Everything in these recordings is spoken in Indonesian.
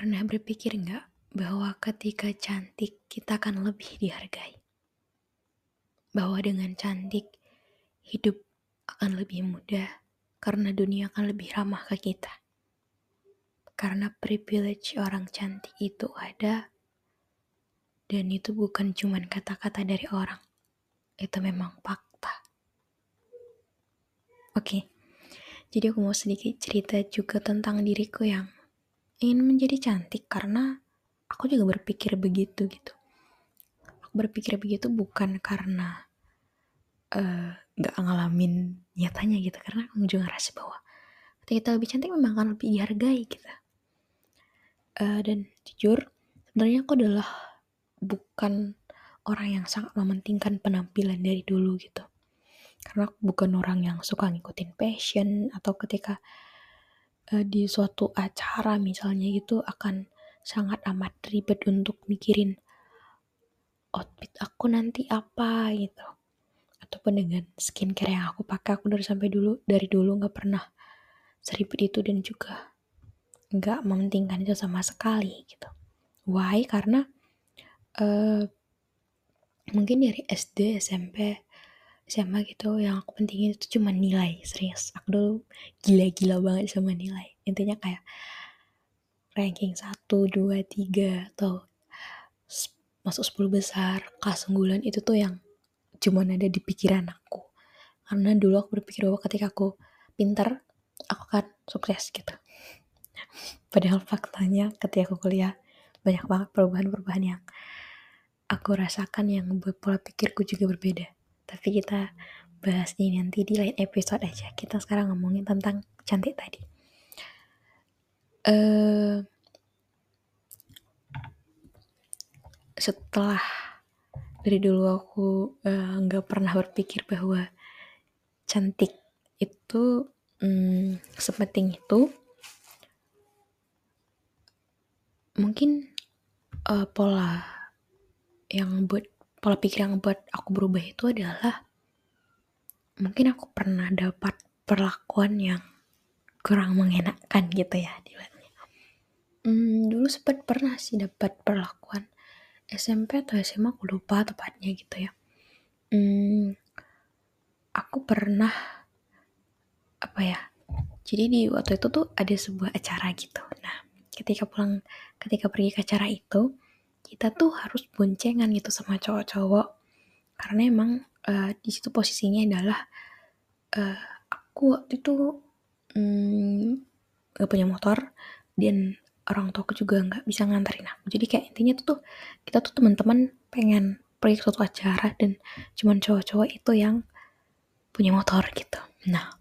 Pernah berpikir nggak bahwa ketika cantik kita akan lebih dihargai? Bahwa dengan cantik hidup akan lebih mudah karena dunia akan lebih ramah ke kita. Karena privilege orang cantik itu ada dan itu bukan cuma kata-kata dari orang. Itu memang fakta. Oke. Jadi aku mau sedikit cerita juga tentang diriku yang ingin menjadi cantik karena aku juga berpikir begitu gitu. Aku berpikir begitu bukan karena uh, ngalamin nyatanya gitu karena aku juga ngerasa bahwa ketika kita lebih cantik memang akan lebih dihargai gitu. Uh, dan jujur sebenarnya aku adalah bukan orang yang sangat mementingkan penampilan dari dulu gitu karena aku bukan orang yang suka ngikutin passion atau ketika uh, di suatu acara misalnya gitu akan sangat amat ribet untuk mikirin outfit aku nanti apa gitu. Ataupun dengan skincare yang aku pakai aku dari sampai dulu dari dulu nggak pernah seribet itu dan juga nggak mementingkan itu sama sekali gitu. Why? Karena uh, mungkin dari SD SMP SMA gitu yang aku pentingin itu cuma nilai serius. Aku dulu gila-gila banget sama nilai. Intinya kayak ranking 1, 2, 3 atau masuk 10 besar kelas unggulan itu tuh yang cuma ada di pikiran aku. Karena dulu aku berpikir bahwa ketika aku pinter aku akan sukses gitu. Padahal faktanya ketika aku kuliah banyak banget perubahan-perubahan yang aku rasakan yang pola pikirku juga berbeda tapi kita bahas ini nanti di lain episode aja. Kita sekarang ngomongin tentang cantik tadi. Uh, setelah dari dulu aku eh, nggak uh, pernah berpikir bahwa cantik itu um, sepenting itu mungkin uh, pola yang buat pola pikir yang buat aku berubah itu adalah mungkin aku pernah dapat perlakuan yang kurang mengenakan gitu ya di Hmm, dulu sempat pernah sih dapat perlakuan SMP atau SMA aku lupa tepatnya gitu ya. Hmm, aku pernah apa ya? Jadi di waktu itu tuh ada sebuah acara gitu. Nah, ketika pulang, ketika pergi ke acara itu, kita tuh harus boncengan gitu sama cowok-cowok. Karena emang uh, di situ posisinya adalah uh, aku waktu itu gak punya motor dan orang tuaku juga nggak bisa nganterin aku. Jadi kayak intinya tuh, tuh kita tuh teman-teman pengen pergi ke suatu acara dan cuman cowok-cowok itu yang punya motor gitu. Nah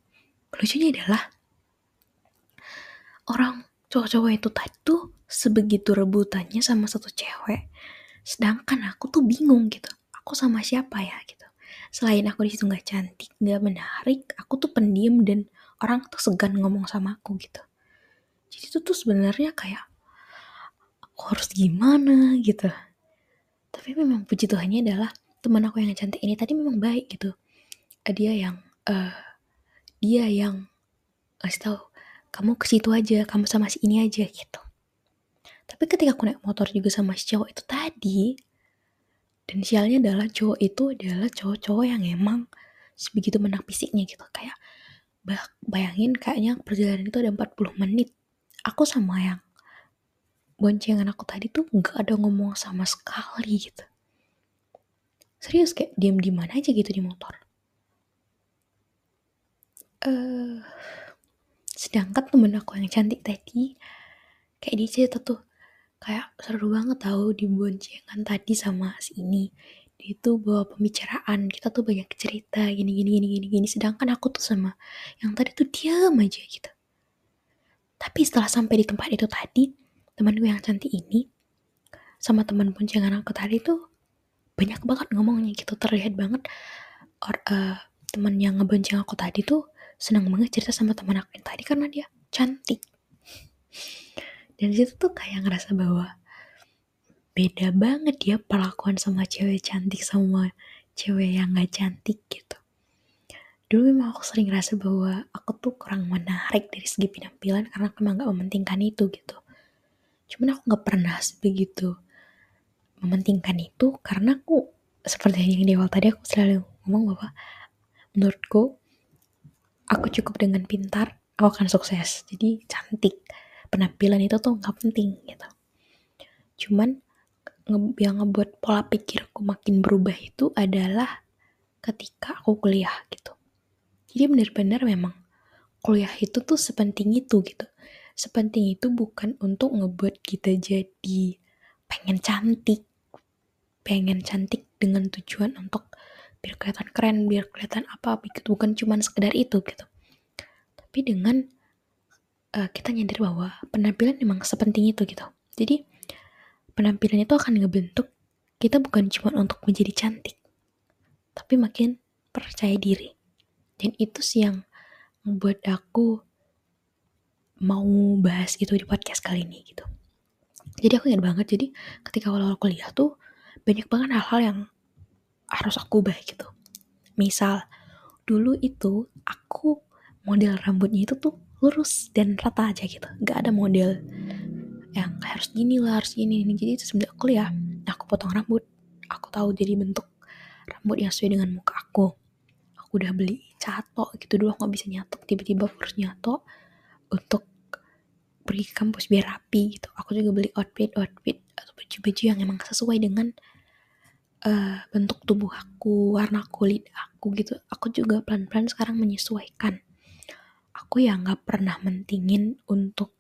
lucunya adalah orang cowok-cowok itu tadi tuh sebegitu rebutannya sama satu cewek. Sedangkan aku tuh bingung gitu. Aku sama siapa ya gitu. Selain aku di situ nggak cantik nggak menarik aku tuh pendiam dan orang tuh segan ngomong sama aku gitu. Jadi itu tuh sebenarnya kayak aku harus gimana? gitu. Tapi memang puji Tuhannya adalah teman aku yang cantik ini tadi memang baik gitu. Dia yang uh, dia yang kasih tahu kamu ke situ aja kamu sama si ini aja gitu. Tapi ketika aku naik motor juga sama si cowok itu tadi dan sialnya adalah cowok itu adalah cowok-cowok yang emang sebegitu menang fisiknya gitu. Kayak bayangin kayaknya perjalanan itu ada 40 menit. Aku sama yang boncengan aku tadi tuh nggak ada ngomong sama sekali gitu. Serius kayak diam di mana aja gitu di motor. Uh, sedangkan temen aku yang cantik tadi kayak dia cerita tuh kayak seru banget tahu di boncengan tadi sama si ini. Dia tuh bawa pembicaraan kita tuh banyak cerita gini gini gini gini gini. Sedangkan aku tuh sama yang tadi tuh diam aja gitu. Tapi setelah sampai di tempat itu tadi temanku yang cantik ini sama teman boncengan aku tadi tuh banyak banget ngomongnya gitu. Terlihat banget or, uh, teman yang ngebonceng aku tadi tuh senang banget cerita sama teman aku yang tadi karena dia cantik. Dan situ tuh kayak ngerasa bahwa beda banget dia perlakuan sama cewek cantik sama cewek yang gak cantik gitu. Dulu memang aku sering ngerasa bahwa aku tuh kurang menarik dari segi penampilan karena aku emang gak mementingkan itu gitu. Cuman aku gak pernah sebegitu mementingkan itu karena aku seperti yang di awal tadi aku selalu ngomong bahwa menurutku aku cukup dengan pintar, aku akan sukses. Jadi cantik. Penampilan itu tuh nggak penting gitu. Cuman yang ngebuat pola pikirku makin berubah itu adalah ketika aku kuliah gitu. Jadi benar-benar memang kuliah itu tuh sepenting itu gitu. Sepenting itu bukan untuk ngebuat kita jadi pengen cantik. Pengen cantik dengan tujuan untuk biar kelihatan keren biar kelihatan apa gitu. Bukan cuma sekedar itu gitu. Tapi dengan uh, kita nyadar bahwa penampilan memang sepenting itu gitu. Jadi penampilan itu akan ngebentuk kita bukan cuma untuk menjadi cantik tapi makin percaya diri. Dan itu sih yang membuat aku mau bahas itu di podcast kali ini gitu. Jadi aku ingat banget jadi ketika awal-awal kuliah tuh banyak banget hal-hal yang harus aku ubah gitu. Misal, dulu itu aku model rambutnya itu tuh lurus dan rata aja gitu. Gak ada model yang harus gini lah, harus gini. ini. Jadi itu sebenarnya aku ya, aku potong rambut. Aku tahu jadi bentuk rambut yang sesuai dengan muka aku. Aku udah beli catok gitu dulu aku gak bisa nyatok. Tiba-tiba harus nyatok untuk pergi ke kampus biar rapi gitu. Aku juga beli outfit, outfit atau baju-baju yang emang sesuai dengan uh, bentuk tubuh aku, warna kulit aku gitu. Aku juga pelan-pelan sekarang menyesuaikan. Aku ya nggak pernah mentingin untuk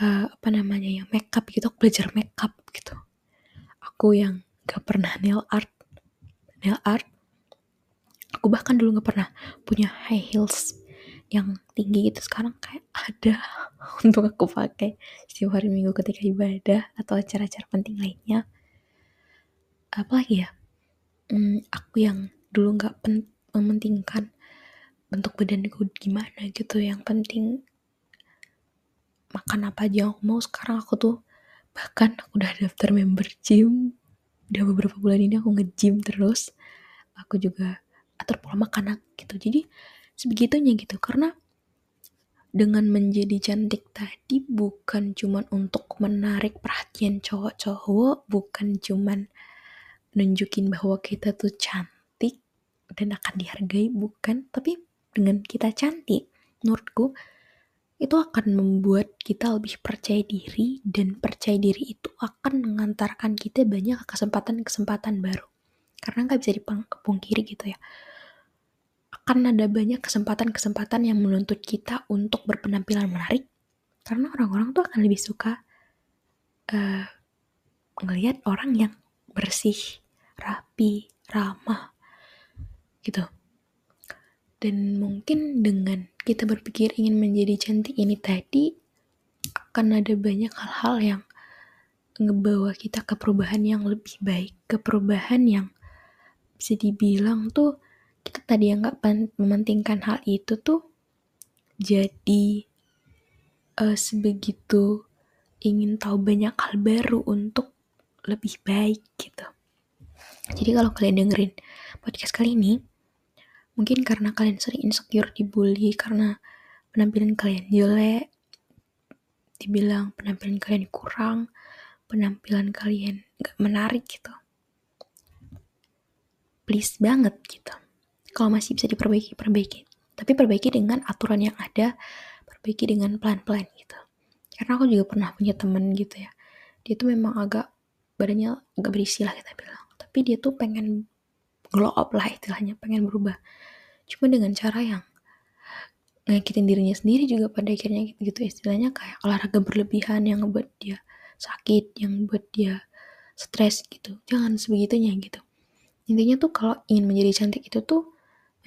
uh, apa namanya ya makeup gitu. Aku belajar makeup gitu. Aku yang nggak pernah nail art, nail art. Aku bahkan dulu nggak pernah punya high heels yang tinggi gitu sekarang kayak ada untuk aku pakai setiap hari minggu ketika ibadah atau acara-acara penting lainnya apa lagi ya? Hmm, aku yang dulu nggak mementingkan bentuk badanku gimana gitu. Yang penting makan apa aja aku mau. Sekarang aku tuh bahkan aku udah daftar member gym. Udah beberapa bulan ini aku nge-gym terus. Aku juga atur pola makan gitu. Jadi sebegitunya gitu. Karena dengan menjadi cantik tadi bukan cuman untuk menarik perhatian cowok-cowok bukan cuman nunjukin bahwa kita tuh cantik dan akan dihargai bukan? Tapi dengan kita cantik menurutku itu akan membuat kita lebih percaya diri dan percaya diri itu akan mengantarkan kita banyak kesempatan-kesempatan baru. Karena nggak bisa dipungkiri gitu ya. Akan ada banyak kesempatan-kesempatan yang menuntut kita untuk berpenampilan menarik. Karena orang-orang tuh akan lebih suka uh, ngelihat orang yang bersih rapi, ramah, gitu. Dan mungkin dengan kita berpikir ingin menjadi cantik ini tadi, akan ada banyak hal-hal yang ngebawa kita ke perubahan yang lebih baik, ke perubahan yang bisa dibilang tuh kita tadi yang nggak mementingkan hal itu tuh jadi uh, sebegitu ingin tahu banyak hal baru untuk lebih baik gitu. Jadi kalau kalian dengerin podcast kali ini, mungkin karena kalian sering insecure dibully karena penampilan kalian jelek, dibilang penampilan kalian kurang, penampilan kalian gak menarik gitu. Please banget gitu. Kalau masih bisa diperbaiki, perbaiki. Tapi perbaiki dengan aturan yang ada, perbaiki dengan pelan-pelan gitu. Karena aku juga pernah punya temen gitu ya. Dia tuh memang agak badannya agak berisi lah kita bilang. Tapi dia tuh pengen glow up lah istilahnya, pengen berubah. Cuma dengan cara yang ngakitin dirinya sendiri juga pada akhirnya gitu, istilahnya kayak olahraga berlebihan yang ngebuat dia sakit yang buat dia stres gitu. Jangan sebegitunya gitu. Intinya tuh kalau ingin menjadi cantik itu tuh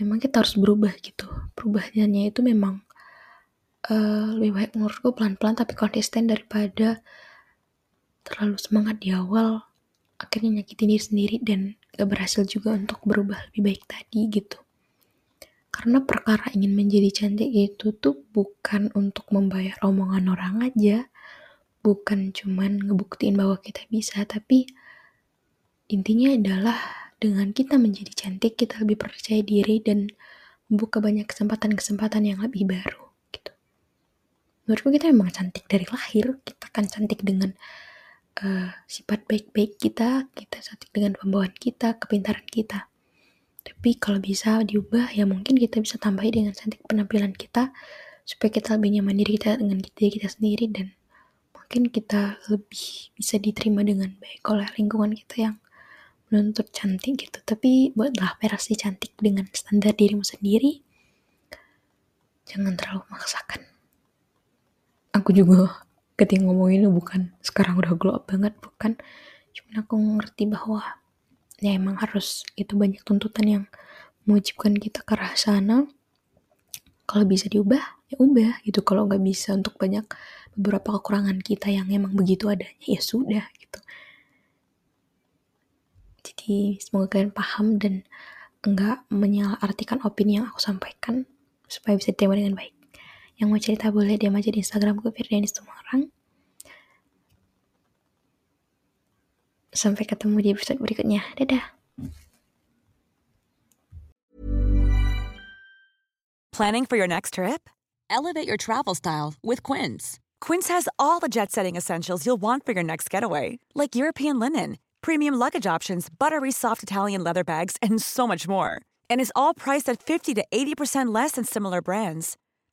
memang kita harus berubah gitu. Perubahannya itu memang uh, lebih baik menurutku pelan-pelan tapi konsisten daripada terlalu semangat di awal akhirnya nyakitin diri sendiri dan gak berhasil juga untuk berubah lebih baik tadi gitu karena perkara ingin menjadi cantik itu tuh bukan untuk membayar omongan orang aja bukan cuman ngebuktiin bahwa kita bisa, tapi intinya adalah dengan kita menjadi cantik, kita lebih percaya diri dan membuka banyak kesempatan-kesempatan yang lebih baru gitu. Menurutku kita memang cantik dari lahir, kita kan cantik dengan uh, sifat baik-baik kita, kita cantik dengan pembawaan kita, kepintaran kita. Tapi kalau bisa diubah, ya mungkin kita bisa tambahi dengan cantik penampilan kita, supaya kita lebih nyaman diri kita dengan diri kita sendiri dan mungkin kita lebih bisa diterima dengan baik oleh lingkungan kita yang menuntut cantik gitu tapi buatlah versi cantik dengan standar dirimu sendiri jangan terlalu memaksakan aku juga ketika ngomong ini bukan? Sekarang udah glow up banget bukan? Cuma aku ngerti bahwa ya emang harus itu banyak tuntutan yang mewajibkan kita ke arah sana. Kalau bisa diubah ya ubah gitu. Kalau nggak bisa untuk banyak beberapa kekurangan kita yang emang begitu adanya ya sudah gitu. Jadi semoga kalian paham dan enggak menyalahartikan opini yang aku sampaikan supaya bisa diterima dengan baik yang mau cerita boleh aja di Instagramku Firdanis sampai ketemu di episode berikutnya dadah Planning for your next trip? Elevate your travel style with Quince. Quince has all the jet setting essentials you'll want for your next getaway, like European linen, premium luggage options, buttery soft Italian leather bags, and so much more. And is all priced at 50 to 80% less than similar brands.